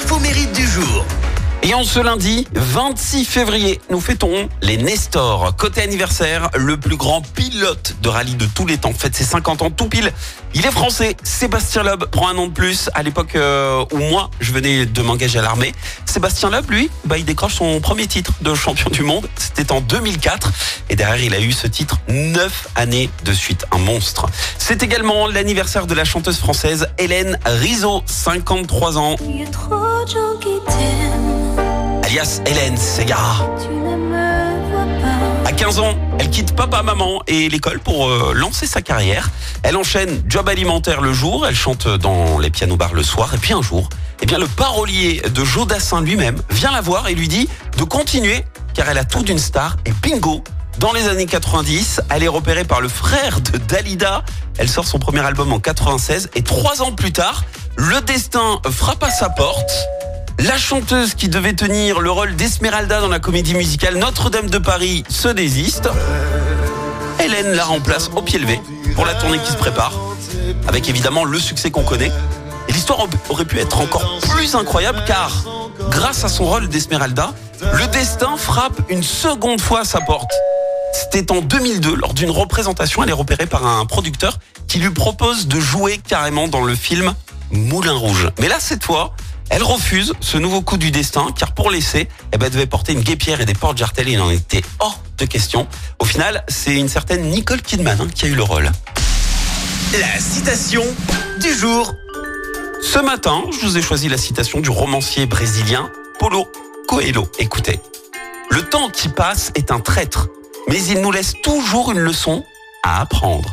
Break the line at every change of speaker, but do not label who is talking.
L'info mérite du jour. Et en ce lundi 26 février, nous fêtons les Nestor. Côté anniversaire, le plus grand pilote de rallye de tous les temps fête ses 50 ans tout pile. Il est français, Sébastien Loeb prend un an de plus à l'époque euh, où moi je venais de m'engager à l'armée. Sébastien Loeb, lui, bah, il décroche son premier titre de champion du monde. C'était en 2004 et derrière il a eu ce titre neuf années de suite, un monstre. C'est également l'anniversaire de la chanteuse française Hélène Rizzo, 53 ans. Alias Hélène Ségara. À 15 ans, elle quitte papa, maman et l'école pour euh, lancer sa carrière. Elle enchaîne job alimentaire le jour, elle chante dans les pianos bars le soir et puis un jour, eh bien le parolier de Joe Dassin lui-même vient la voir et lui dit de continuer car elle a tout d'une star et bingo dans les années 90, elle est repérée par le frère de Dalida. Elle sort son premier album en 96 et trois ans plus tard, le destin frappe à sa porte. La chanteuse qui devait tenir le rôle d'Esmeralda dans la comédie musicale Notre-Dame de Paris se désiste. Hélène la remplace au pied levé pour la tournée qui se prépare, avec évidemment le succès qu'on connaît. Et l'histoire aurait pu être encore plus incroyable car, grâce à son rôle d'Esmeralda, le destin frappe une seconde fois à sa porte. C'était en 2002, lors d'une représentation, elle est repérée par un producteur qui lui propose de jouer carrément dans le film Moulin Rouge. Mais là, cette fois, elle refuse ce nouveau coup du destin, car pour l'essai, eh ben, elle devait porter une guépière et des portes jartelles et il en était hors de question. Au final, c'est une certaine Nicole Kidman hein, qui a eu le rôle.
La citation du jour.
Ce matin, je vous ai choisi la citation du romancier brésilien Paulo Coelho. Écoutez, le temps qui passe est un traître, mais il nous laisse toujours une leçon à apprendre.